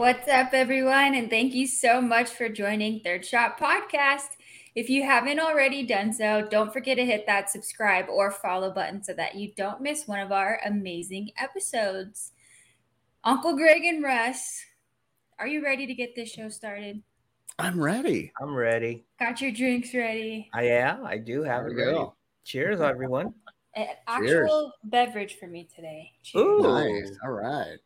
What's up, everyone? And thank you so much for joining Third Shot Podcast. If you haven't already done so, don't forget to hit that subscribe or follow button so that you don't miss one of our amazing episodes. Uncle Greg and Russ, are you ready to get this show started? I'm ready. I'm ready. Got your drinks ready? I am. I do have There it ready. go. Cheers, everyone. An actual beverage for me today. Cheers. Ooh. Nice. All right.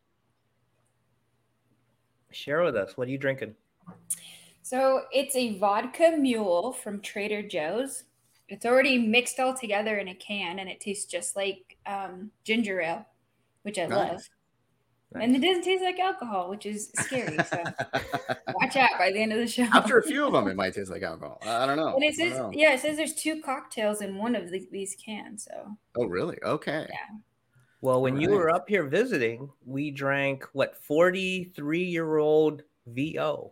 Share with us. What are you drinking? So it's a vodka mule from Trader Joe's. It's already mixed all together in a can and it tastes just like um, ginger ale, which I love. Nice. And it doesn't taste like alcohol, which is scary. So watch out by the end of the show. After a few of them, it might taste like alcohol. I I don't know. And it says, know. yeah, it says there's two cocktails in one of the, these cans. So Oh, really? Okay. Well, when you were up here visiting, we drank what 43 year old VO.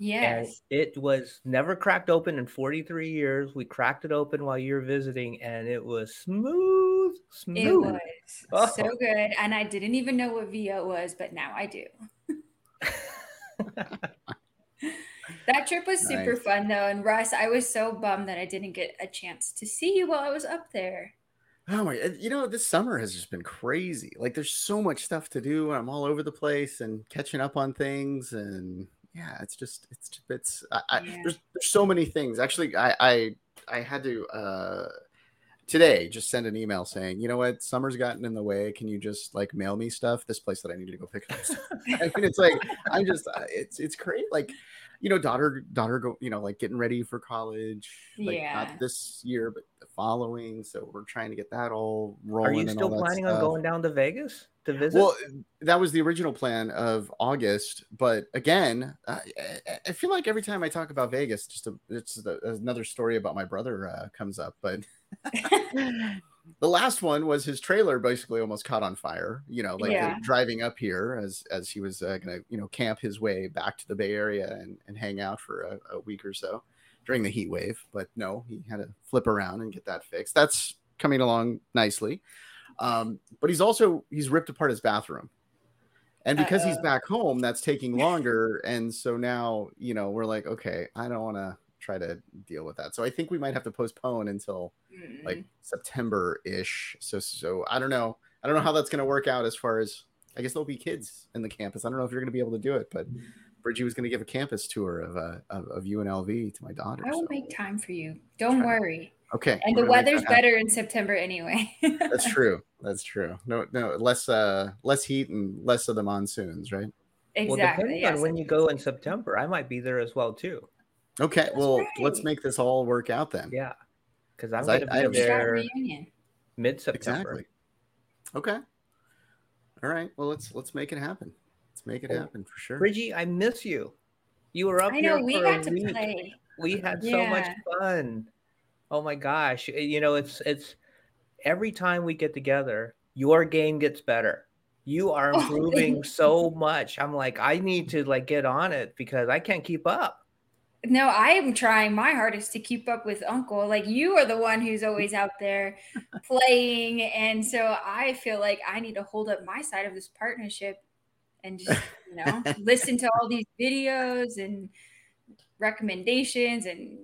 And yes, it was never cracked open in 43 years. We cracked it open while you were visiting, and it was smooth. Smooth. it was Oh. so good. And I didn't even know what VO was, but now I do. That trip was super Nice. fun though. And Russ, I was so bummed that I didn't get a chance to see you while I was up there. Oh my! You know, this summer has just been crazy. Like, there's so much stuff to do. and I'm all over the place and catching up on things. And yeah, it's just, it's, it's. I, I, Yeah. There's, there's so many things. Actually, I, I, I had to uh today just send an email saying, you know what, summer's gotten in the way. Can you just like mail me stuff? This place that I need to go pick up. I mean, it's like I'm just, uh, it's, it's great. Like, you know, daughter, daughter, go, you know, like getting ready for college. Like Yeah. not this year, but the following. So we're trying to get that all rolling. Are rolling. you and still all that planning on going down to Vegas to visit? Well, that was the original plan of August, but again, I, I- I feel like every time I talk about Vegas, just a, it's a, another story about my brother uh, comes up. But the last one was his trailer basically almost caught on fire. You know, like uh, Yeah. driving up here as as he was uh, gonna you know camp his way back to the Bay Area and, and hang out for a, a week or so during the heat wave. But no, he had to flip around and get that fixed. That's coming along nicely. Um, but he's also he's ripped apart his bathroom. And because he's Uh-oh. back home, that's taking longer. And so now, you know, we're like, okay, I don't want to try to deal with that. So I think we might have to postpone until Mm. like September ish. So so I don't know. I don't know how that's going to work out as far as I guess there'll be kids in the campus. I don't know if you're going to be able to do it, but Bridgie was going to give a campus tour of uh, of, of UNLV to my daughter. I will so- make time for you. Don't Try to- worry. Okay, And the weather's better in September anyway. That's true. That's true. No, no, less uh less heat and less of the monsoons, right? Exactly. well, depending yes. on when you go in September, I might be there as well too. Okay, well, let's make this all work out then. Yeah, because I'm 'Cause I- going to have be Shot there mid September. Exactly. Okay. All right. Well, let's let's make it happen. Let's make it Oh, happen for sure. Bridgie, I miss you. You were up I know here we for got a to week. play. We had so much fun. Oh my gosh! Eh, you know, it's it's every time we get together, your game gets better. You are improving thank so much. I'm like, I need to like get on it because I can't keep up. No, I am trying my hardest to keep up with Uncle. Like you are the one who's always out there playing, and so I feel like I need to hold up my side of this partnership and just you know listen to all these videos and recommendations and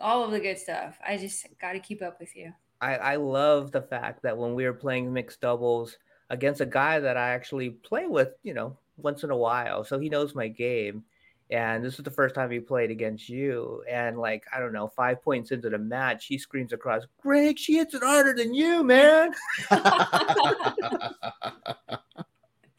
all of the good stuff. I just got to keep up with you. I, I love the fact that when we were playing mixed doubles against a guy that I actually play with, you know, once in a while, so he knows my game. And this is the first time he played against you. And like, I don't know, five points into the match, he screams across, Greg, she hits it harder than you, man.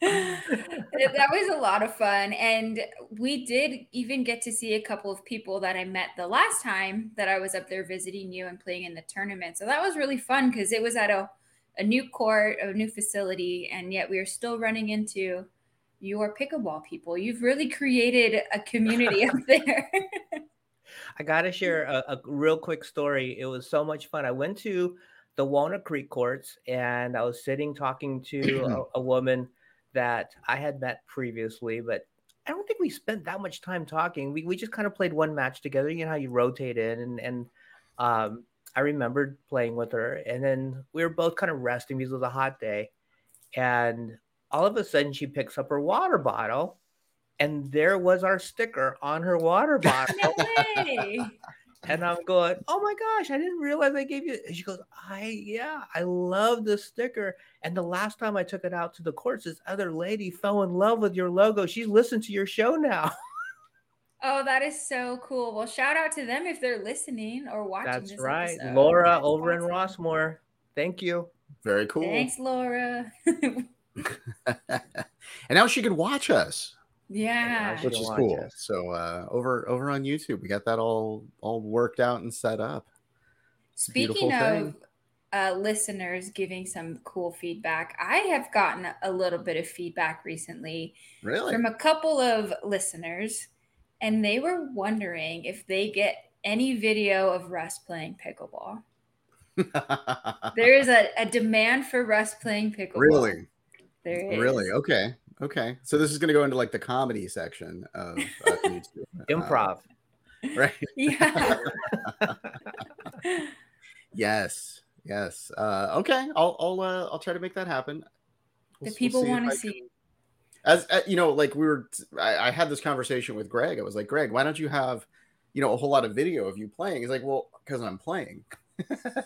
that was a lot of fun and we did even get to see a couple of people that i met the last time that i was up there visiting you and playing in the tournament so that was really fun because it was at a, a new court a new facility and yet we are still running into your pickleball people you've really created a community up there I got to share a, a real quick story. It was so much fun. I went to the Walnut Creek courts and I was sitting talking to a, a woman that I had met previously, but I don't think we spent that much time talking. We, we just kind of played one match together. You know how you rotate in, and and um, I remembered playing with her, and then we were both kind of resting because it was a hot day, and all of a sudden she picks up her water bottle and there was our sticker on her water bottle. No way. and I'm going, oh my gosh, I didn't realize I gave you. And she goes, I yeah, I love this sticker. And the last time I took it out to the courts, this other lady fell in love with your logo. She's listened to your show now. Oh, that is so cool. Well, shout out to them if they're listening or watching. That's this right, episode. Laura That's over in. Rossmoor. Thank you. Very cool. Thanks, Laura. and now she can watch us, yeah. Which is cool. us. So uh, over over on YouTube, we got that all all worked out and set up. It's a beautiful Speaking of uh, listeners giving some cool feedback, I have gotten a little bit of feedback recently Really? from a couple of listeners, and they were wondering if they get any video of Russ playing pickleball. There is a, a demand for Russ playing pickleball. really? There is. Really? Okay. Okay. So this is going to go into like the comedy section of uh, YouTube. Uh, Improv. right. Yeah. Yes. Yes. Uh, okay. I'll I'll uh, I'll try to make that happen. the We'll- we'll people see if want to see. as uh, you know like we were I, I had this conversation with greg i was like greg why don't you have you know a whole lot of video of you playing he's like well because i'm playing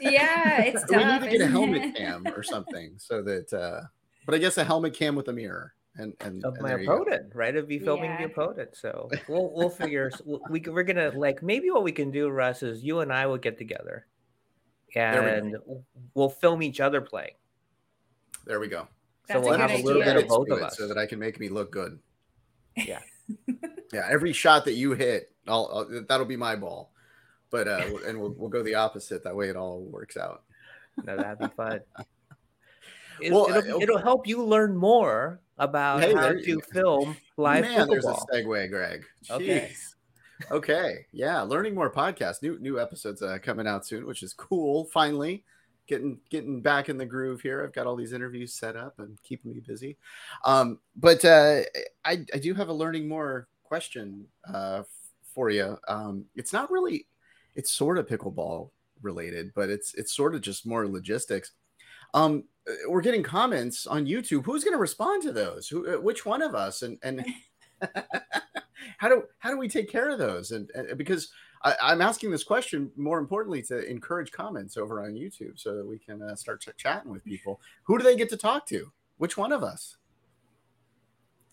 Yeah, it's we need to get a helmet cam or something so that uh but i guess a helmet cam with a mirror and and, of and my there go. opponent, right? Of be filming Yeah. the opponent. So we'll we'll figure. we we we're gonna like maybe what we can do, Russ, is you and I will get together, and we'll film each other playing. there we go So That's a we'll good have a idea. little bit of both of us. so that i can make me look good Yeah. yeah every shot that you hit I'll, I'll that'll be my ball but uh and we'll, we'll go the opposite that way it all works out No, that'd be fun. It, Well, will I- it'll help you learn more about Hey, how to film live Man, there's a segue, Greg. Okay. Jeez. Okay. Yeah. Learning more podcasts. New new episodes uh, coming out soon, which is cool. Finally, getting getting back in the groove here. I've got all these interviews set up and keeping me busy. Um, but uh, I I do have a learning more question uh, for you. Um, it's not really. It's sort of pickleball related, but it's it's sort of just more logistics. Um, uh, we're getting comments on YouTube. Who's going to respond to those? Who, uh, which one of us? And and how do how do we take care of those? And, and because I, I'm asking this question more importantly to encourage comments over on YouTube so that we can uh, start ch- chatting with people. Who do they get to talk to? Which one of us?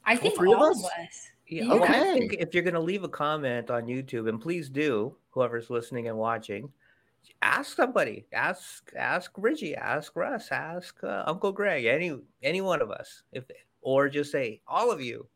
I think three of all us? of us. Yeah, Yeah. well, I Okay. think if you're going to leave a comment on YouTube, and please do, whoever's listening and watching, ask somebody. Ask ask Bridgie. Ask Russ. Ask uh, Uncle Greg. Any any one of us. If or just say all of you.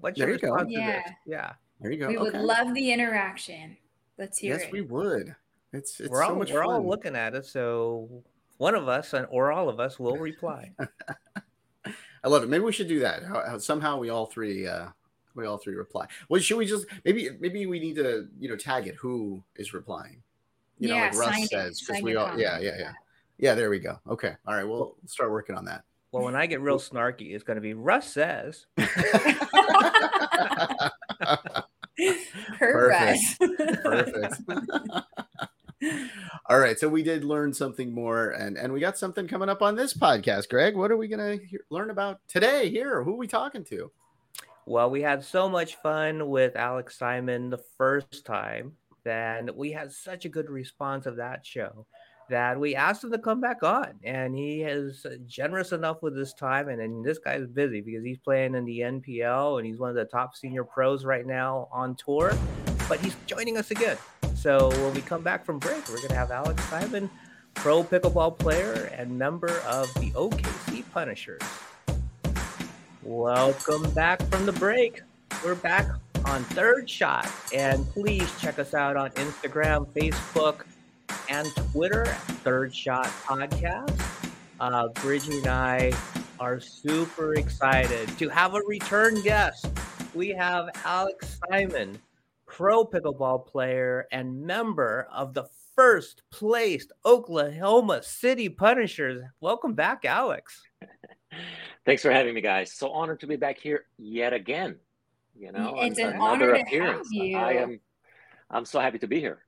What's your There you go. response to Yeah. this? Yeah, There you go. We would love the interaction. Let's hear it. Yes, it. we would. It's it's we're so all much we're fun. all looking at it. So one of us and or all of us will reply. I love it. Maybe we should do that. How, how somehow we all three uh we all three reply. Well, should we just maybe maybe we need to you know tag it who is replying? You know, Yeah, like Russ says because we all yeah yeah yeah yeah. There we go. Okay, all right. We'll start working on that. well, when I get real snarky, it's going to be Russ says. Per Perfect. Perfect. All right, so we did learn something more, and and we got something coming up on this podcast. Greg, what are we gonna hear, learn about today? Here, who are we talking to? Well, we had so much fun with Alex Simon the first time that we had such a good response of that show that we asked him to come back on. And he is generous enough with his time. And, and this guy's busy because he's playing in the NPL and he's one of the top senior pros right now on tour. But he's joining us again. So when we come back from break, we're going to have Alex Simon, pro pickleball player and member of the OKC Punishers. Welcome back from the break. We're back on Third Shot. And please check us out on Instagram, Facebook, and Twitter Third Shot Podcast. Uh, Bridgie and I are super excited to have a return guest. We have Alex Simon, pro pickleball player and member of the first placed Oklahoma City Punishers. Welcome back, Alex. Thanks for having me, guys. So honored to be back here yet again. You know, It's an honor to have you. I am. I'm so happy to be here.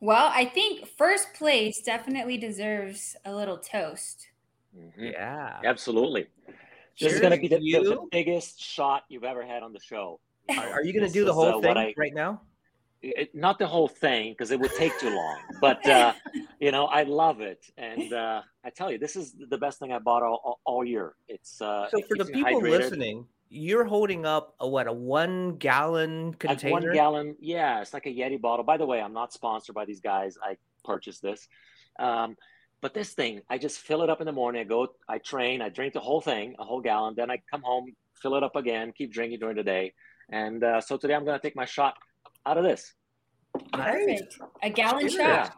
Well, I think first place definitely deserves a little toast. Mhm. Yeah. Absolutely. this is going to be the, the, the, biggest shot you've ever had on the show. You know? Are, are, you going to do the whole uh, thing I, right now? It, not the whole thing because it would take too long. but uh, you know, I love it, and uh, I tell you, this is the best thing I bought all, all year. It's uh, so it for the people hydrated. listening. You're holding up a what a one gallon container. one gallon, yeah, it's like a Yeti bottle. By the way, I'm not sponsored by these guys. I purchased this. Um, but this thing, I just fill it up in the morning. I go, I train, I drink the whole thing, a whole gallon. Then I come home, fill it up again, keep drinking during the day. And uh, so today I'm going to take my shot out of this. Perfect. A gallon Cheers. shot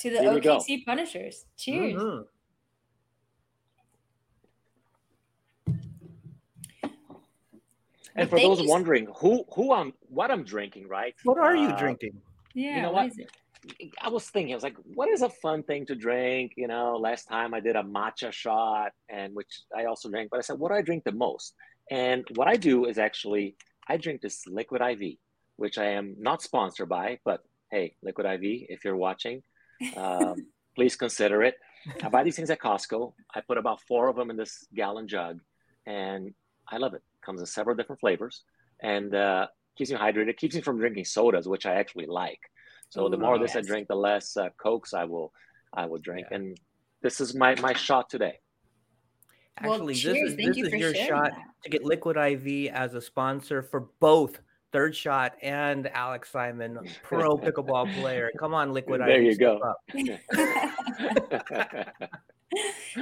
to the Here OKC Punishers. Cheers. Mm-hmm. And for those wondering who who I'm what I'm drinking, right? What are you uh, drinking? Yeah, you know what? what? I was thinking, I was like, what is a fun thing to drink? You know, last time I did a matcha shot, and which I also drank, but I said, what do I drink the most? And what I do is actually, I drink this Liquid IV, which I am not sponsored by, but hey, Liquid IV, if you're watching, um, please consider it. I buy these things at Costco. I put about four of them in this gallon jug, and I love it. Comes in several different flavors, and uh, keeps me hydrated. Keeps me from drinking sodas, which I actually like. So Ooh, the more yes. this I drink, the less uh, cokes I will I will drink. Yeah. And this is my my shot today. Actually, well, this is this you is your shot that. to get Liquid IV as a sponsor for both Third Shot and Alex Simon, pro pickleball player. Come on, Liquid there you go.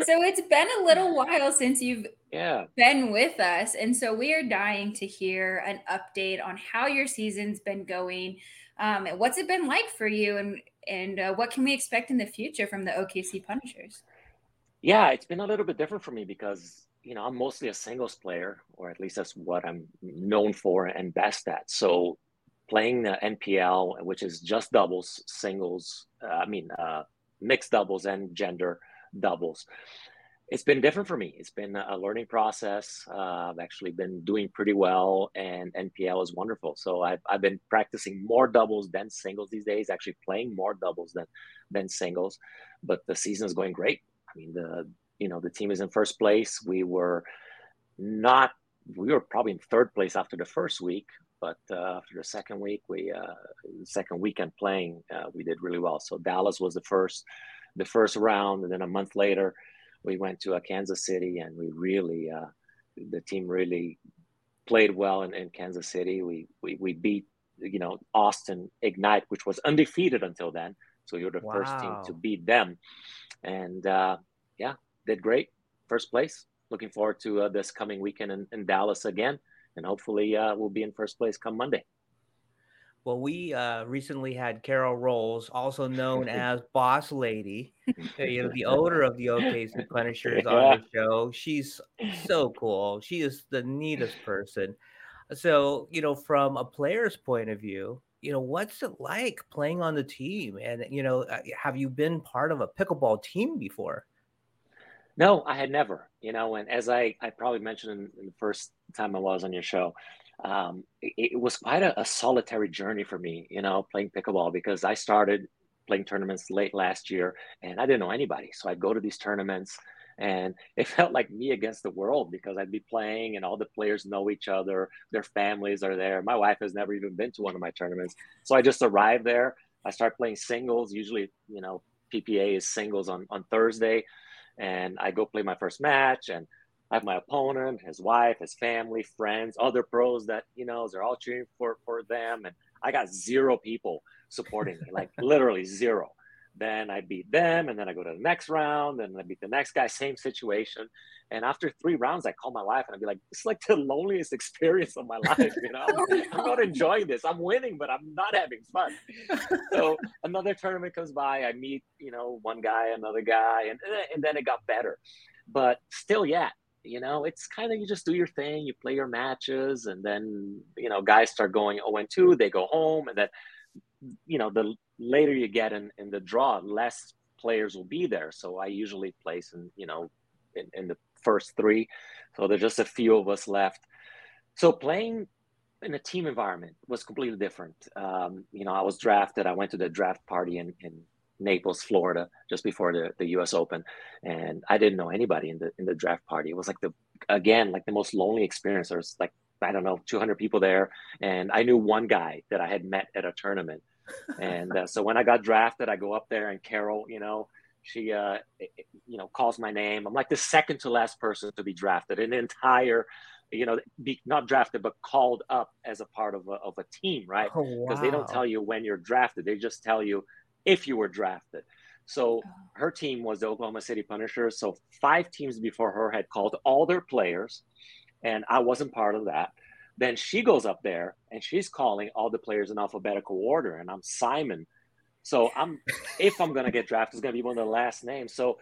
so it's been a little while since you've yeah. been with us. And so we are dying to hear an update on how your season's been going. Um, what's it been like for you, and and uh, what can we expect in the future from the OKC Punishers? Yeah, it's been a little bit different for me because you know I'm mostly a singles player, or at least that's what I'm known for and best at. So playing the NPL, which is just doubles, singles, uh, I mean uh, mixed doubles and gender doubles it's been different for me. It's been a learning process. Uh, I've actually been doing pretty well, and NPL is wonderful. So I've, I've been practicing more doubles than singles these days. Actually, playing more doubles than than singles. But the season is going great. I mean, the you know the team is in first place. We were not. We were probably in third place after the first week, but uh, after the second week, we uh, second weekend playing, uh, we did really well. So Dallas was the first, the first round, and then a month later we went to uh, Kansas City and we really, uh, the team really played well in, in Kansas City. We, we, we beat, you know, Austin Ignite, which was undefeated until then. So you're the wow. first team to beat them. And uh, yeah, did great. First place. Looking forward to uh, this coming weekend in, in Dallas again. And hopefully uh, we'll be in first place come Monday. Well, we uh, recently had Carol Rolls, also known as Boss Lady, you know, the owner of the OKC Punishers, yeah. on the show. She's so cool. She is the neatest person. So, you know, from a player's point of view, you know, what's it like playing on the team? And, you know, uh, have you been part of a pickleball team before? No, I had never, you know, and as I, I probably mentioned in, in the first time I was on your show, um, it, it, was quite a, a, solitary journey for me, you know, playing pickleball because I started playing tournaments late last year and I didn't know anybody. So I'd go to these tournaments and it felt like me against the world because I'd be playing and all the players know each other, their families are there. My wife has never even been to one of my tournaments. So I just arrived there. I start playing singles. Usually, you know, PPA is singles on, on Thursday. And I go play my first match and I have my opponent, his wife, his family, friends, other pros that you know they're all cheering for for them, and I got zero people supporting me, like literally zero. Then I beat them, and then I go to the next round, and I beat the next guy, same situation. And after three rounds, I call my wife and I'd be like, "It's like the loneliest experience of my life. You know, I'm not enjoying this. I'm winning, but I'm not having fun." So another tournament comes by, I meet you know one guy, another guy, and and then it got better. But still, yeah, you know it's kind of you just do your thing you play your matches and then you know guys start going 0 and 2 they go home and then you know the later you get in, in the draw less players will be there so i usually place in you know in, in the first three so there's just a few of us left so playing in a team environment was completely different um, you know i was drafted i went to the draft party in, in Naples, Florida, just before the, the U.S. Open, and I didn't know anybody in the in the draft party. It was like the again like the most lonely experience. There's like I don't know 200 people there, and I knew one guy that I had met at a tournament. And uh, so when I got drafted, I go up there and Carol, you know, she uh, you know calls my name. I'm like the second to last person to be drafted an entire you know, be not drafted, but called up as a part of a, of a team, right? Because oh, wow. they don't tell you when you're drafted. They just tell you if you were drafted. So oh. her team was the Oklahoma City Punishers. So five teams before her had called all their players, and I wasn't part of that. Then she goes up there and she's calling all the players in alphabetical order, and I'm Simon. So I'm if I'm gonna get drafted, it's gonna be one of the last names. So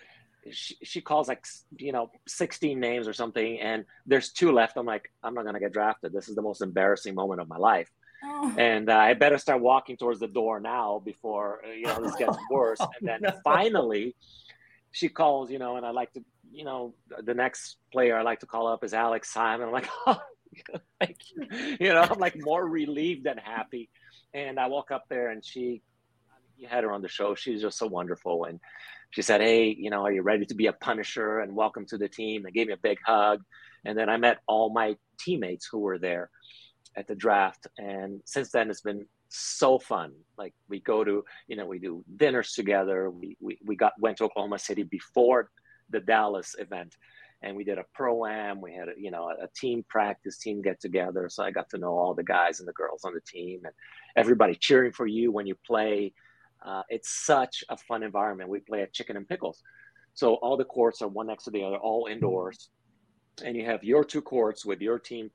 she, she calls like you know 16 names or something and there's two left i'm like i'm not going to get drafted this is the most embarrassing moment of my life oh. and uh, i better start walking towards the door now before uh, you know this gets worse oh, and then no. finally she calls you know and i like to you know the next player i like to call up is alex simon i'm like oh, like, you know i'm like more relieved than happy and i walk up there and she you had her on the show she's just so wonderful and she said, Hey, you know, are you ready to be a punisher and welcome to the team? And gave me a big hug. And then I met all my teammates who were there at the draft. And since then, it's been so fun. Like we go to, you know, we do dinners together. We, we, we got, went to Oklahoma City before the Dallas event and we did a pro am. We had, a, you know, a, team practice, team get together. So I got to know all the guys and the girls on the team and everybody cheering for you when you play. Uh, it's such a fun environment. We play at Chicken and Pickles. So all the courts are one next to the other, all indoors. And you have your two courts with your team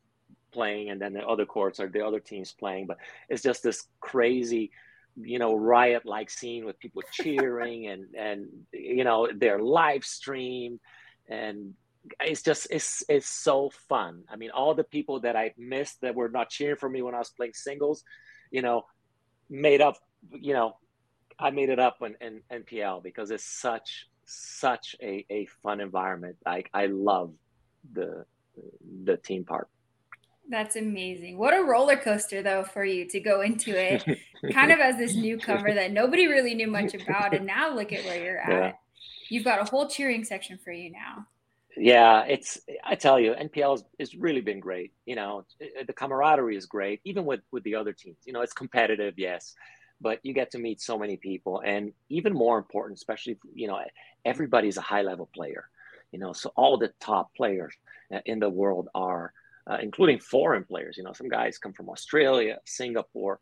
playing, and then the other courts are the other teams playing. But it's just this crazy, you know, riot like scene with people cheering and, and, you know, they're live streamed. And it's just, it's, it's so fun. I mean, all the people that I missed that were not cheering for me when I was playing singles, you know, made up, you know, I made it up in, in NPL because it's such such a, a fun environment. Like I love the the team part. That's amazing. What a roller coaster though for you to go into it kind of as this newcomer that nobody really knew much about and now look at where you're at. Yeah. You've got a whole cheering section for you now. Yeah, it's I tell you, NPL has, really been great. You know, the camaraderie is great, even with with the other teams. You know, it's competitive, yes, but you get to meet so many people and even more important especially you know everybody's a high level player you know so all the top players uh, in the world are uh, including foreign players you know some guys come from australia singapore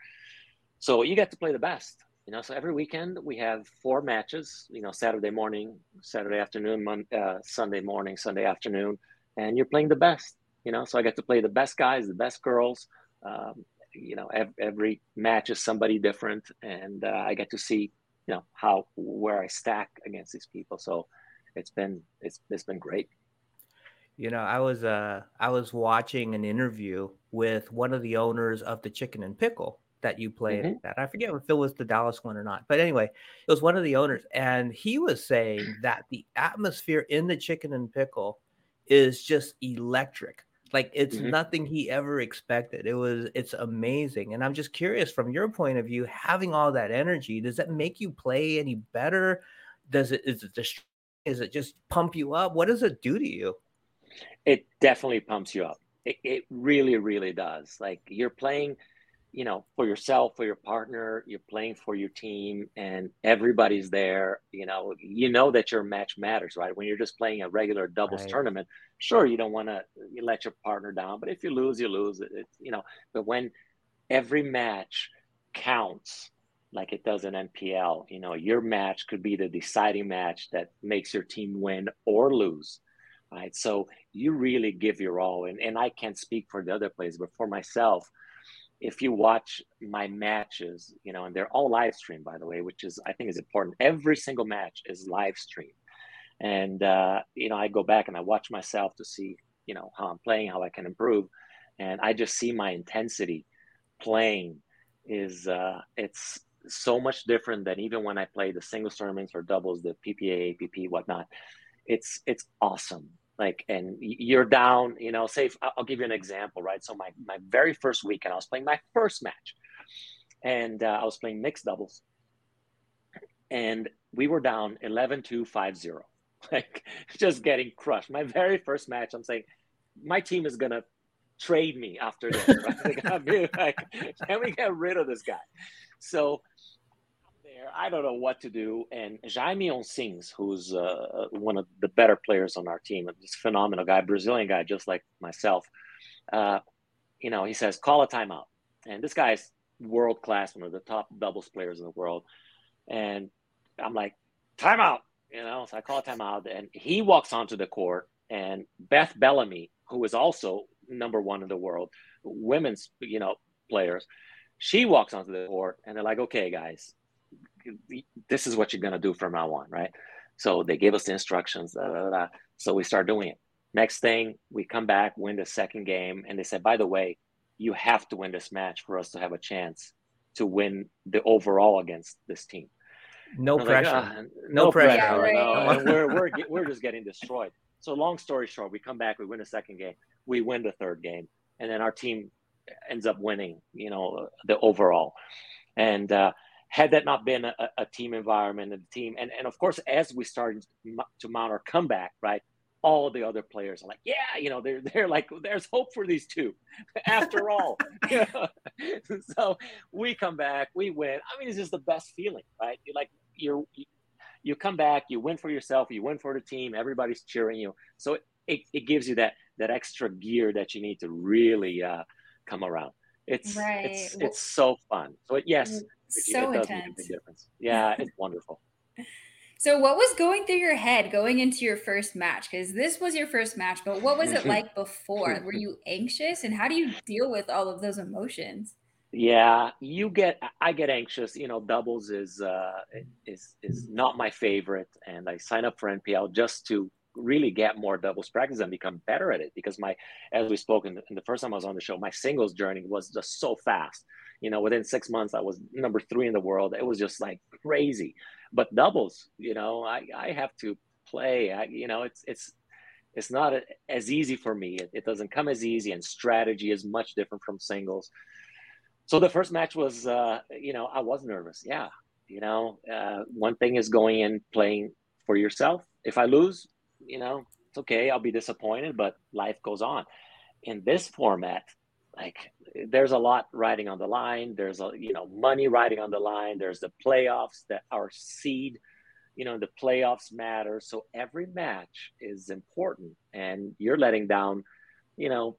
so you get to play the best you know so every weekend we have four matches you know saturday morning saturday afternoon Mon- uh, sunday morning sunday afternoon and you're playing the best you know? So i get to play the best guys the best girls um, you know every match is somebody different and uh, i get to see you know how where i stack against these people. So it's been it's it's been great. You know i was uh i was watching an interview with one of the owners of the chicken and pickle that you played mm-hmm. at i forget if it was the dallas one or not but anyway it was one of the owners and he was saying that the atmosphere in the chicken and pickle is just electric like it's mm-hmm. nothing he ever expected. It was it's amazing. And I'm just curious from your point of view, having all that energy, does that make you play any better? Does it is it just is it just pump you up? What does it do to you? It definitely pumps you up. It, it really, really does. Like you're playing you know, for yourself, for your partner, you're playing for your team and everybody's there, you know, you know that your match matters, right? When you're just playing a regular doubles right. tournament, sure, you don't want to let your partner down, but if you lose, you lose it, you know, but when every match counts like it does in NPL, you know, your match could be the deciding match that makes your team win or lose. Right. So you really give your all. And, and I can't speak for the other players, but for myself, if you watch my matches, you know, and they're all live streamed, by the way, which is I think is important. Every single match is live streamed, and uh, you know, I go back and I watch myself to see, you know, how I'm playing, how I can improve, and I just see my intensity playing is uh, it's so much different than even when I play the singles tournaments or doubles, the PPA, APP, whatnot. It's it's awesome like and you're down you know say if, i'll give you an example right so my my very first weekend i was playing my first match and uh, i was playing mixed doubles and we were down 11 2 5 0 like just getting crushed my very first match i'm saying my team is gonna trade me after this. Right? like, can we get rid of this guy? So there, I don't know what to do. And Jaime Oncins, who's uh, one of the better players on our team, this phenomenal guy, Brazilian guy, just like myself. Uh, you know, he says, call a timeout. And this guy's world class, one of the top doubles players in the world. And I'm like, timeout, you know. So I call a timeout, and he walks onto the court, and Beth Bellamy, who is also number one in the world, women's, you know, players, she walks onto the court, and they're like, okay, guys, this is what you're gonna do from now on, right? So they gave us the instructions. Da, da, da, so we start doing it. Next thing, we come back, win the second game, and they said, by the way, you have to win this match for us to have a chance to win the overall against this team. No pressure. Like, uh, no, no, pressure. Yeah, right. no. we're, we're, we're just getting destroyed. So long story short, we come back, we win the second game, we win the third game, and then our team ends up winning, you know, the overall. And uh, had that not been a, a team environment and the team, and, and of course, as we started to mount our comeback, right, all the other players are like, yeah, you know, they're they're like, there's hope for these two, after all. so we come back, we win. I mean, it's just the best feeling, right? You're like you're you come back, you win for yourself, you win for the team, everybody's cheering you. So it, it gives you that that extra gear that you need to really uh, come around. It's right. it's it's so fun. So yes, so it intense. Yeah, it's wonderful. So, what was going through your head going into your first match? Because this was your first match, but what was it like before? Were you anxious, and how do you deal with all of those emotions? Yeah, you get. I get anxious. You know, doubles is uh, is is not my favorite, and I sign up for NPL just to really get more doubles practice and become better at it. Because my, as we spoke in the, in the first time I was on the show, my singles journey was just so fast. You know, within six months, I was number three in the world. It was just like crazy but doubles, you know, I, I have to play. I, you know, it's it's it's not as easy for me. It, it, doesn't come as easy, and strategy is much different from singles. So the first match was, uh, you know, I was nervous. Yeah, you know, uh, one thing is going in playing for yourself. If I lose, you know, it's okay. I'll be disappointed, but life goes on. In this format, like there's a lot riding on the line. There's a you know money riding on the line. There's the playoffs that our seed, you know, the playoffs matter. So every match is important, and you're letting down, you know,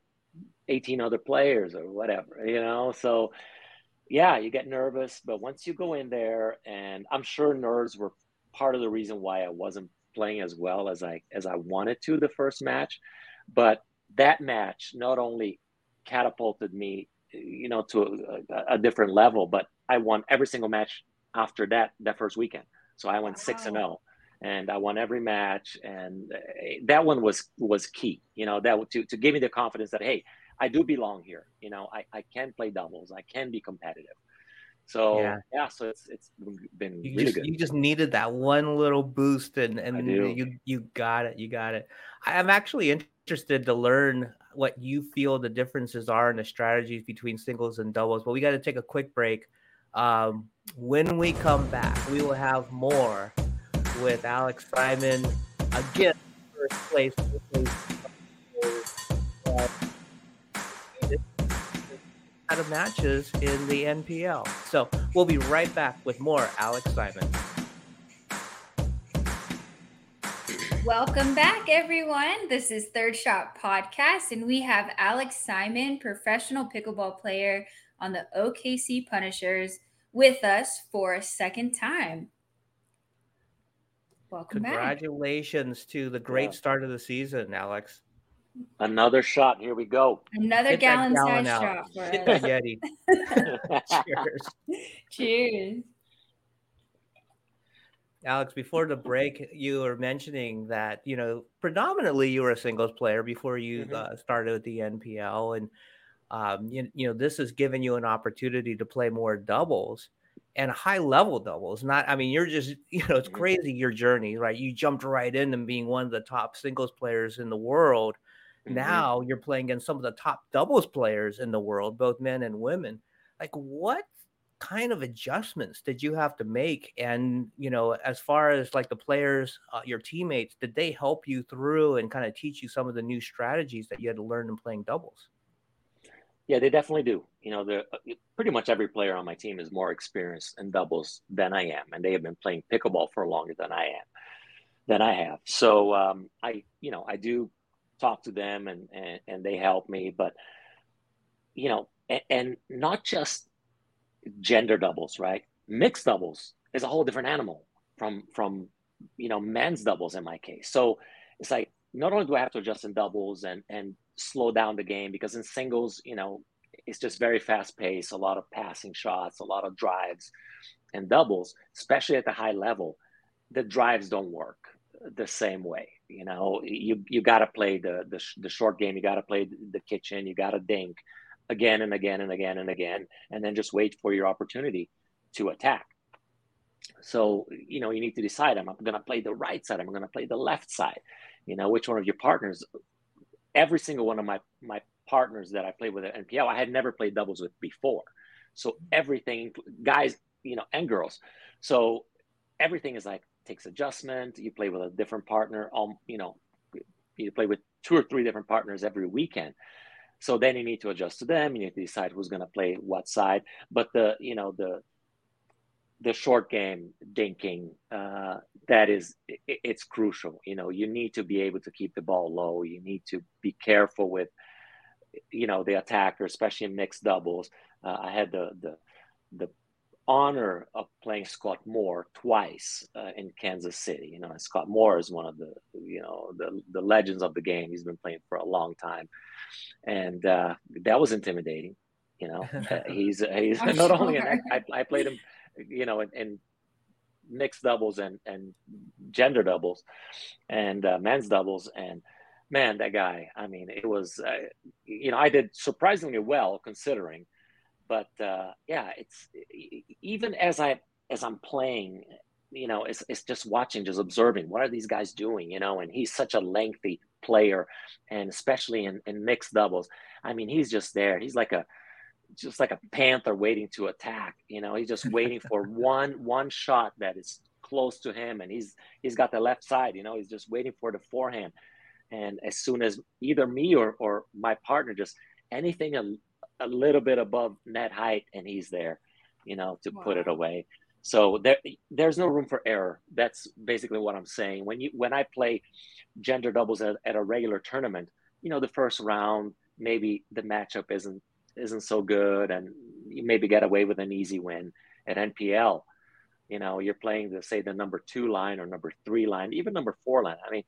18 other players or whatever, you know. So yeah, you get nervous, but once you go in there, and I'm sure nerves were part of the reason why I wasn't playing as well as I as I wanted to the first match, but that match not only catapulted me, you know, to a, a, different level. But I won every single match after that that first weekend. So I went six and zero, oh, and I won every match. And eh, that one was was key. You know, that to to give me the confidence that hey, I do belong here. You know, I I can play doubles. I can be competitive. So yeah, yeah so it's it's been you really just, good. You just needed that one little boost, and and you you got it. You got it. I'm actually interested to learn what you feel the differences are in the strategies between singles and doubles. But we got to take a quick break. Um, when we come back, we will have more with Alex Simon again, first place. Out of matches in the NPL. So we'll be right back with more Alex Simon. Welcome back, everyone. This is Third Shot Podcast, and we have Alex Simon, professional pickleball player on the OKC Punishers, with us for a second time. Welcome Congratulations back. to the great yeah. start of the season, Alex. Another shot. Here we go. Another gallon size shot for Hit us. Yeti. Cheers. Cheers. Alex, before the break, you were mentioning that you know predominantly you were a singles player before you mm-hmm. uh, started with the NPL, and um, you, you know this has given you an opportunity to play more doubles and high level doubles. Not, I mean, you're just you know it's mm-hmm. crazy your journey, right? You jumped right into being one of the top singles players in the world. Mm-hmm. Now you're playing against some of the top doubles players in the world, both men and women. Like, what kind of adjustments did you have to make? And you know as far as like the players uh, your teammates did they help you through and kind of teach you some of the new strategies that you had to learn in playing doubles? Yeah they definitely do. You know the uh, pretty much every player on my team is more experienced in doubles than i am and they have been playing pickleball for longer than i am than i have. So um, i you know i do talk to them and and, and they help me but you know and, and not just gender doubles, right? Mixed doubles is a whole different animal from from you know men's doubles in my case. So it's like not only do I have to adjust in doubles and and slow down the game because in singles, you know, it's just very fast paced, a lot of passing shots, a lot of drives, and doubles, especially at the high level, the drives don't work the same way. You know, you you got to play the, the the short game, you got to play the kitchen, you got to dink, again and again and again and again, and then just wait for your opportunity to attack. So, you know, you need to decide I'm going to play the right side, I'm going to play the left side, you know, which one of your partners. Every single one of my, my partners that I played with at NPL, I had never played doubles with before. So everything, guys, you know, and girls. So everything is like takes adjustment. You play with a different partner. Um, you know, you play with two or three different partners every weekend. So then you need to adjust to them. You need to decide who's going to play what side. But the you know the the short game dinking uh, that is it, it's crucial. You know you need to be able to keep the ball low. You need to be careful with you know the attacker, especially in mixed doubles. Uh, I had the the the honor of playing Scott Moore twice uh, in Kansas City. You know, Scott Moore is one of the you know the the legends of the game. He's been playing for a long time, and uh, that was intimidating. You know, uh, he's he's not sure. only an, I, I played him, you know, in, in mixed doubles and and gender doubles, and uh, men's doubles and. Man, that guy! I mean, it was, uh, you know, I did surprisingly well considering, but uh, yeah, it's even as I as I'm playing, you know, it's it's just watching, just observing. What are these guys doing? You know, and he's such a lengthy player, and especially in, in mixed doubles. I mean, he's just there. He's like a just like a panther waiting to attack. You know, he's just waiting for one one shot that is close to him, and he's he's got the left side. You know, he's just waiting for the forehand. And as soon as either me or or my partner just anything a, a little bit above net height, and he's there, you know, to wow. put it away. So there, there's no room for error. That's basically what I'm saying. When you when I play gender doubles at, at a regular tournament, you know, the first round maybe the matchup isn't isn't so good, and you maybe get away with an easy win. At NPL, you know, you're playing the say the number two line or number three line, even number four line. I mean,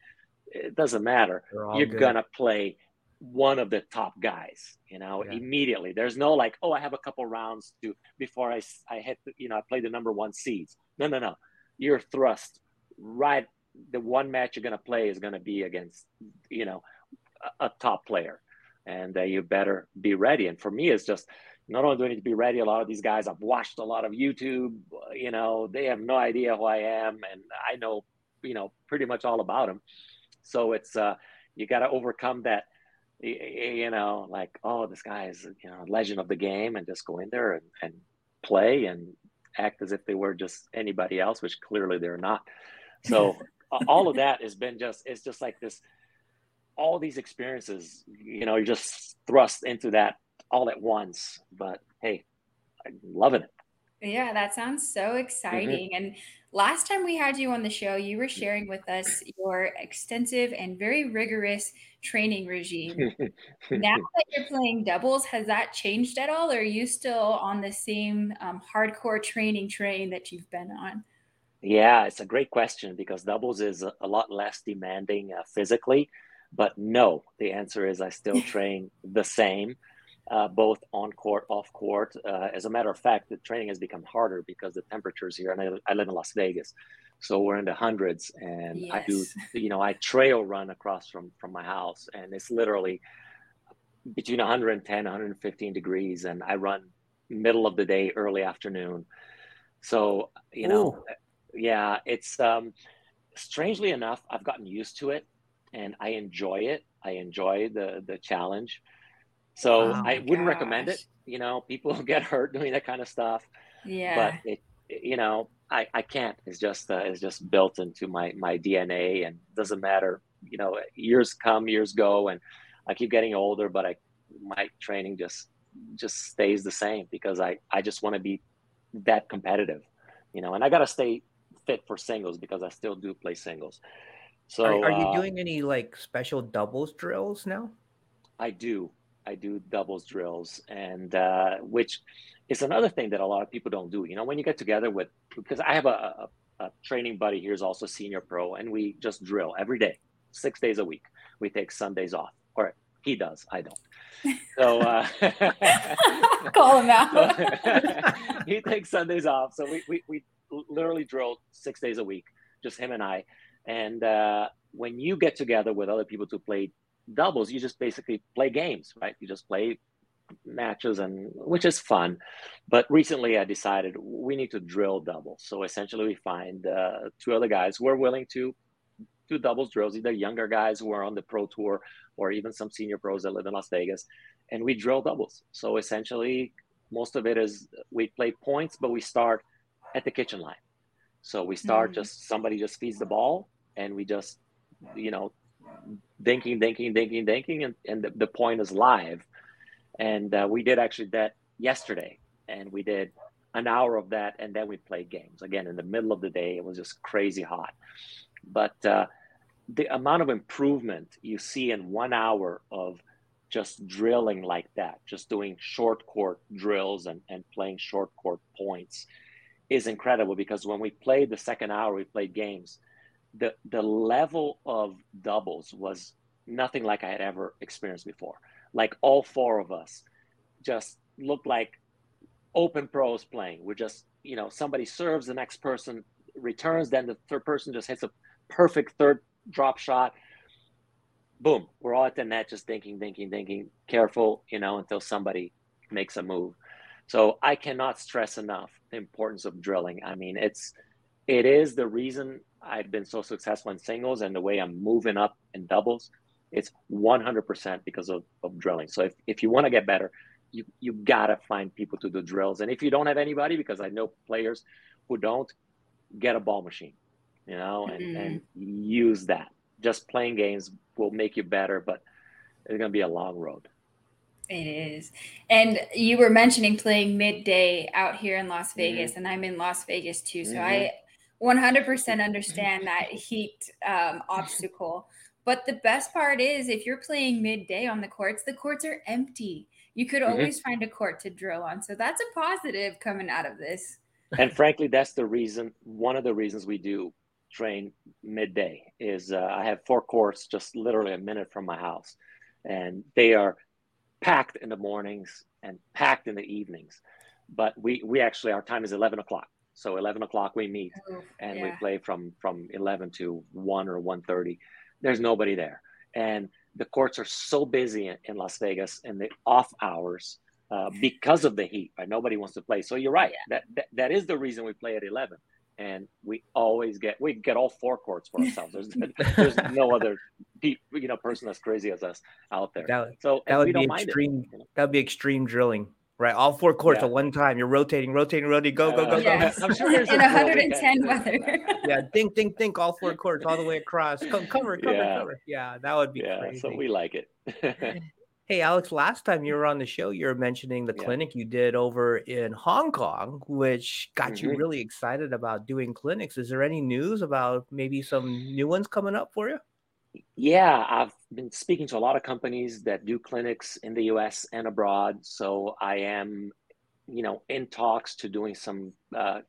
it doesn't matter. You're good. gonna play one of the top guys, you know, yeah. immediately. There's no like, oh, I have a couple rounds to before I I hit, the, you know, I play the number one seeds. No, no, no. You're thrust right. The one match you're going to play is going to be against, you know, a, a top player, and uh, you better be ready. And for me, it's just not only do I need to be ready. A lot of these guys, I've watched a lot of YouTube. You know, they have no idea who I am, and I know, you know, pretty much all about them. So it's uh, you got to overcome that you know, like, oh, this guy is, you know, legend of the game and just go in there and, and play and act as if they were just anybody else, which clearly they're not. So all of that has been just, it's just like this, all these experiences, you know, you're just thrust into that all at once. But hey, I'm loving it. Yeah, that sounds so mm-hmm. exciting. Mm-hmm. And last time we had you on the show, you were sharing with us your extensive and very rigorous training regime. now that you're playing doubles, has that changed at all? Or are you still on the same um, hardcore training train that you've been on? Yeah, it's a great question because doubles is a, lot less demanding uh, physically. But no, the answer is I still train the same uh, both on court, off court. Uh, as a matter of fact, the training has become harder because the temperatures here, and I, I live in Las Vegas, so we're in the hundreds, and yes. I do, you know, I trail run across from from my house, and it's literally between 110, 115 degrees, and I run middle of the day, early afternoon. So you know, Ooh. Yeah, it's um, strangely enough, I've gotten used to it, and I enjoy it. I enjoy the the challenge. So oh I wouldn't gosh. recommend it. You know, people get hurt doing that kind of stuff. Yeah. But it, you know, I, I can't. It's just uh, it's just built into my my DNA, and doesn't matter. You know, years come, years go, and I keep getting older, but I my training just just stays the same because I I just want to be that competitive, you know. And I got to stay fit for singles because I still do play singles. So are, are you uh, doing any like special doubles drills now? I do. I do doubles drills, and uh, which is another thing that a lot of people don't do. You know, when you get together with, because I have a, a, a training buddy here is also senior pro, and we just drill every day, six days a week. We take Sundays off, or he does. I don't. So uh, Call him out. so, he takes Sundays off, so we, we we literally drill six days a week, just him and I. And uh, when you get together with other people to play doubles, you just basically play games, right? You just play matches and which is fun but recently i decided we need to drill doubles so essentially we find uh, two other guys who are willing to do doubles drills either younger guys who are on the pro tour or even some senior pros that live in las vegas and we drill doubles so essentially most of it is we play points but we start at the kitchen line. So we start Mhm. just somebody just feeds the ball and we just you know dinking dinking dinking dinking and, and the, the point is live. And uh, we did actually that yesterday and we did an hour of that and then we played games. Again in the middle of the day it was just crazy hot. But uh, the amount of improvement you see in one hour of just drilling like that just doing short court drills and, and playing short court points is incredible because when we played the second hour we played games the the level of doubles was nothing like i had ever experienced before like all four of us just looked like open pros playing. We're just, you know, somebody serves, the next person returns, then the third person just hits a perfect third drop shot. Boom, we're all at the net just dinking, dinking, dinking, careful, you know, until somebody makes a move. So I cannot stress enough the importance of drilling. I mean, it's it is the reason I've been so successful in singles and the way I'm moving up in doubles it's 100% because of, of drilling. So if, if you want to get better, you, you got to find people to do drills. And if you don't have anybody, because I know players who don't, get a ball machine, you know, and, Mhm. and use that. Just playing games will make you better, but it's going to be a long road. It is. And you were mentioning playing midday out here in Las Mm-hmm. Vegas, and I'm in Las Vegas too. So Mhm. I 100% understand that heat um, obstacle. But the best part is if you're playing midday on the courts, the courts are empty. You could Mhm. always find a court to drill on. So that's a positive coming out of this. and frankly, that's the reason. One of the reasons we do train midday is uh, I have four courts just literally a minute from my house, and they are packed in the mornings and packed in the evenings. But we we actually our time is eleven o'clock. So eleven o'clock we meet and we play from from 11 to 1 or 1.30 there's nobody there. And the courts are so busy in, in las vegas in the off hours uh, because of the heat right? Nobody wants to play. So you're right. That, that that is the reason we play at 11 and we always get we get all four courts for ourselves there's, there's no other pe- you know person as crazy as us out there That, so that would we be don't extreme. it you know? That would be extreme drilling, right? All four courts Yeah. at one time. You're rotating, rotating, rotating. Go, go, go, Uh, go. Yes. I'm sure there's in drill 110 weather. Yeah, think, think, think. All four courts, all the way across. Co- cover, cover, Yeah. cover. Yeah, that would be yeah crazy. so we like it Hey, Alex, last time you were on the show, you were mentioning the Yeah. clinic you did over in Hong Kong, which got you Mhm. really excited about doing clinics. Is there any news about maybe some new ones coming up for you? Yeah, I've been speaking to a lot of companies that do clinics in the US and abroad. So I am, you know, in talks to doing some uh,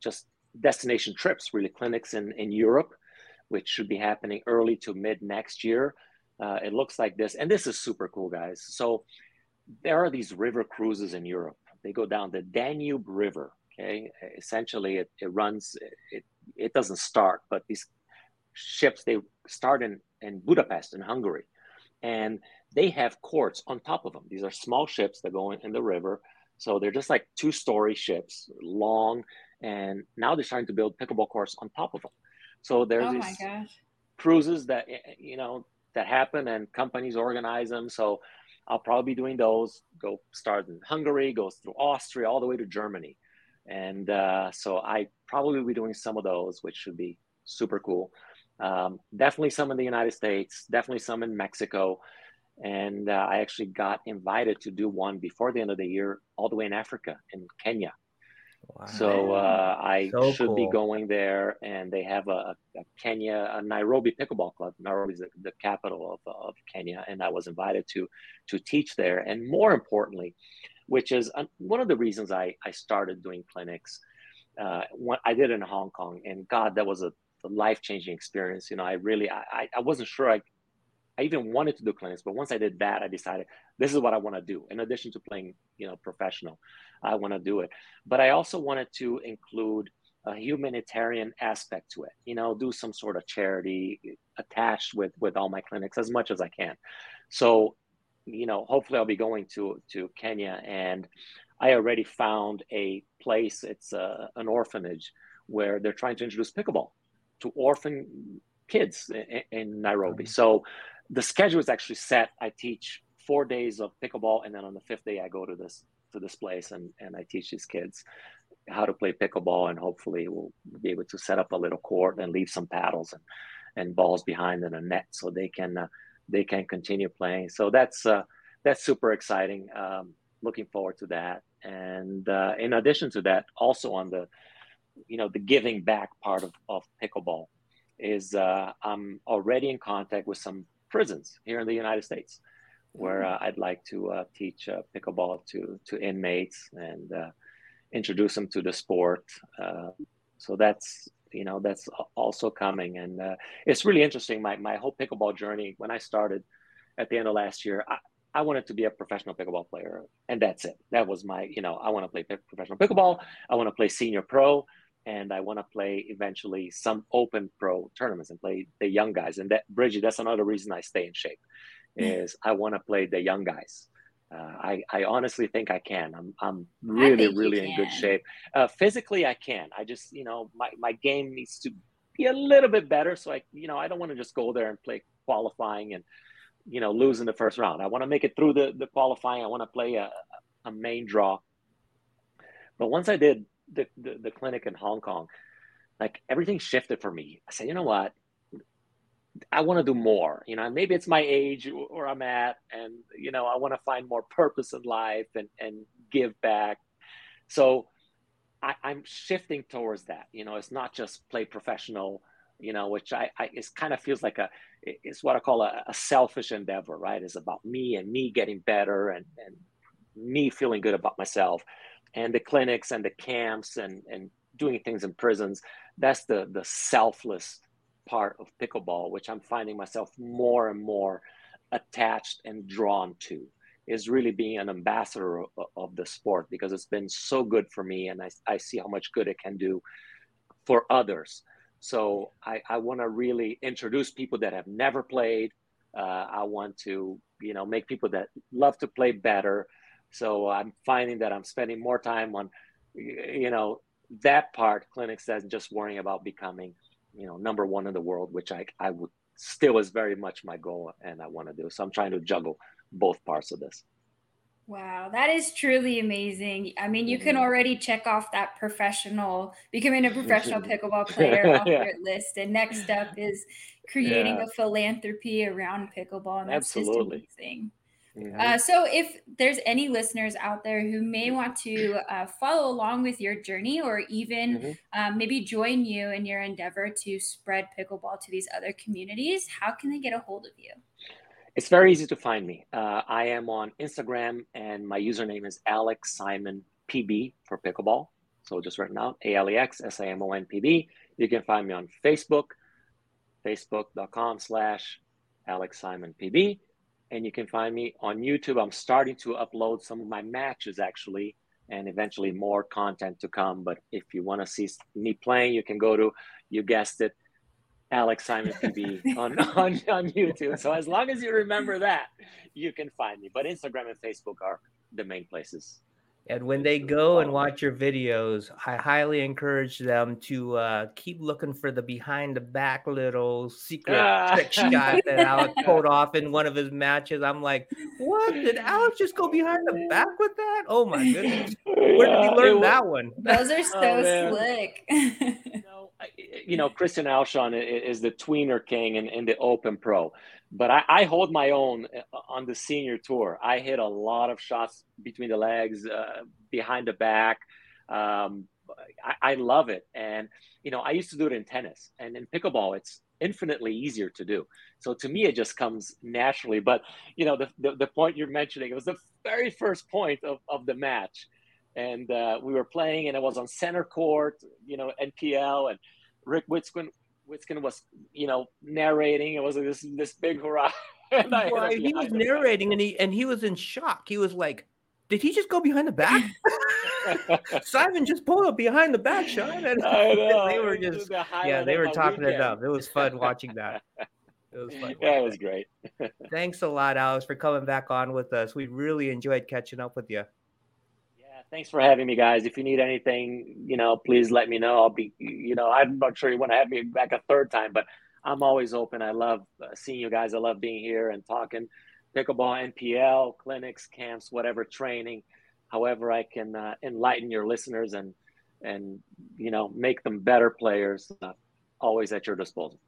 just destination trips, really clinics in, in Europe, which should be happening early to mid next year. Uh, it looks like this, and this is super cool, guys. So there are these river cruises in Europe. They go down the Danube River. Okay, essentially, it, it runs. It it doesn't start, but these ships they start in in Budapest in Hungary, and they have courts on top of them. These are small ships that go in, in the river, so they're just like two story ships, long, and now they're starting to build pickleball courts on top of them. So there's oh these cruises that eh, you know that happen and companies organize them so i'll probably be doing those go start in hungary goes through austria all the way to germany And uh, so I probably will be doing some of those, which should be super cool. Um, definitely some in the United States, definitely some in Mexico. And uh, I actually got invited to do one before the end of the year, all the way in Africa, in Kenya. Wow. So uh, I so should cool. be going there, and they have a, a, Kenya, a Nairobi pickleball club. Nairobi is the, the capital of, of Kenya, and I was invited to to teach there. And more importantly, which is uh, one of the reasons I I started doing clinics. Uh, I did it in Hong Kong, and God, that was a, a life changing experience. You know, I really I I wasn't sure I I even wanted to do clinics, but once I did that, I decided this is what I want to do. In addition to playing, you know, professional, I want to do it. But I also wanted to include a humanitarian aspect to it. You know, do some sort of charity attached with with all my clinics as much as I can. So, you know, hopefully I'll be going to to Kenya, and I already found a place. It's a, an orphanage where they're trying to introduce pickleball to orphan kids in, in Nairobi. So the schedule is actually set. I teach four days of pickleball, and then on the fifth day, I go to this to this place and and I teach these kids how to play pickleball, and hopefully we'll be able to set up a little court and leave some paddles and and balls behind in a net so they can uh, they can continue playing. So that's uh, that's super exciting. Um, looking forward to that. And uh, in addition to that, also on the you know the giving back part of, of pickleball is uh, I'm already in contact with some prisons here in the United States, where uh, I'd like to uh, teach uh, pickleball to to inmates and uh, introduce them to the sport. Uh, so that's you know that's also coming, and it's really interesting. My my whole pickleball journey when I started at the end of last year. I, I wanted to be a professional pickleball player, and that's it. That was my, you know, I want to play professional pickleball. I want to play senior pro and I want to play eventually some open pro tournaments and play the young guys. And that Bridgie, that's another reason I stay in shape, mm. is I want to play the young guys. Uh, I, I honestly think I can. I'm, I'm really, really in good shape. Uh, physically, I can. I just, you know, my, my game needs to be a little bit better. So I, you know, I don't want to just go there and play qualifying and, you know, lose in the first round. I want to make it through the, the qualifying. I want to play a, a main draw. But once I did the, the, the clinic in Hong Kong, like everything shifted for me. I said, you know what? I want to do more. You know, maybe it's my age where I'm at, and you know, I want to find more purpose in life and and give back. So I, am shifting towards that. You know, it's not just play professional. You know, which I, I it kind of feels like a it's what I call a, a selfish endeavor, right? It's about me and me getting better and and me feeling good about myself and the clinics and the camps and and doing things in prisons that's the the selfless part of pickleball which i'm finding myself more and more attached and drawn to is really being an ambassador of, of the sport because it's been so good for me and I, I see how much good it can do for others. So i, I want to really introduce people that have never played. Uh, i want to you know make people that love to play better so I'm finding that I'm spending more time on, you know, that part clinics than just worrying about becoming, you know, number one in the world, which I, I would still is very much my goal and I want to do. So I'm trying to juggle both parts of this. Wow, that is truly amazing. I mean, you can mm-hmm. already check off that professional, becoming a professional pickleball player off yeah. your list. And next up is creating yeah. a philanthropy around pickleball. And that's Absolutely. just amazing. Mm-hmm. Uh, so, if there's any listeners out there who may want to uh, follow along with your journey or even mm-hmm. um, maybe join you in your endeavor to spread pickleball to these other communities, how can they get a hold of you? It's very easy to find me. Uh, I am on Instagram and my username is Alex Simon PB for pickleball. So just right now, A L E X S I M O N P B. You can find me on Facebook, facebook.com slash Alex Simon PB and you can find me on YouTube. I'm starting to upload some of my matches actually, and eventually more content to come. But if you want to see me playing, you can go to, you guessed it, Alex Simon PB on, on, on YouTube. So as long as you remember that, you can find me. But Instagram and Facebook are the main places. And when they go and watch your videos, I highly encourage them to uh, keep looking for the behind the back little secret Ah. trick shot that Alex pulled off in one of his matches. I'm like, what? Did Alex just go behind the back with that? Oh my goodness. Where did Yeah, you it learn wa- that one? Those are so Oh, slick. you know, I- Christian Alshon is the tweener king in, in the Open Pro, but I, I hold my own uh, on the senior tour. I hit a lot of shots between the legs, uh, behind the back. Um, I, I love it, and you know, I used to do it in tennis, and in pickleball, it's infinitely easier to do. So to me, it just comes naturally. But you know, the the, the point you're mentioning, it was the very first point of, of the match and uh, we were playing, and it was on center court, you know, NPL, and Rick Witzkin, was, you know, narrating. It was like this this big hurrah. and I hit Why, he was narrating and he and he was in shock. He was like, "Did he just go behind the back?" Simon just pulled a behind the back shot, and I know. they were just the yeah, they were talking it up. It was fun watching that. It was fun. Yeah, it was great. Thanks a lot, Alex, for coming back on with us. We really enjoyed catching up with you. Thanks for having me, guys. If you need anything, you know, please let me know. I'll be, you know, I'm not sure you want to have me back a third time, but I'm always open. I love uh, seeing you guys. I love being here and talking pickleball, NPL, clinics, camps, whatever training, however I can uh, enlighten your listeners and and you know make them better players. Uh, always at your disposal.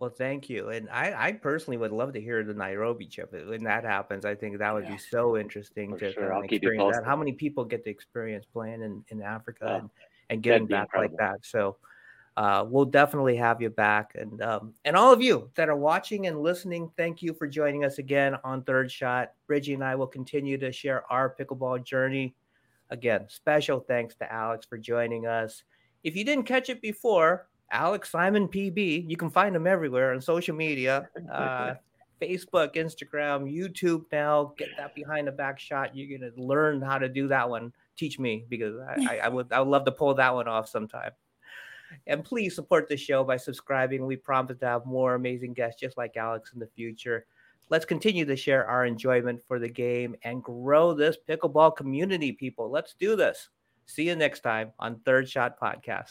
Well, thank you. And I, I personally would love to hear the Nairobi trip. When that happens, I think that would Yeah. be so interesting For to sure. I'll experience that. How many people get to experience playing in, in Africa Oh, and, and getting back like that? So uh, we'll definitely have you back. And um, and all of you that are watching and listening, thank you for joining us again on Third Shot. Bridgie and I will continue to share our pickleball journey. Again, special thanks to Alex for joining us. If you didn't catch it before, Alex Simon PB, you can find him everywhere on social media. Uh, Facebook, Instagram, YouTube now. Get that behind the back shot. You're gonna learn how to do that one. Teach me because I, I, I would I would love to pull that one off sometime. And please support the show by subscribing. We promise to have more amazing guests just like Alex in the future. Let's continue to share our enjoyment for the game and grow this pickleball community, people. Let's do this. See you next time on Third Shot Podcast.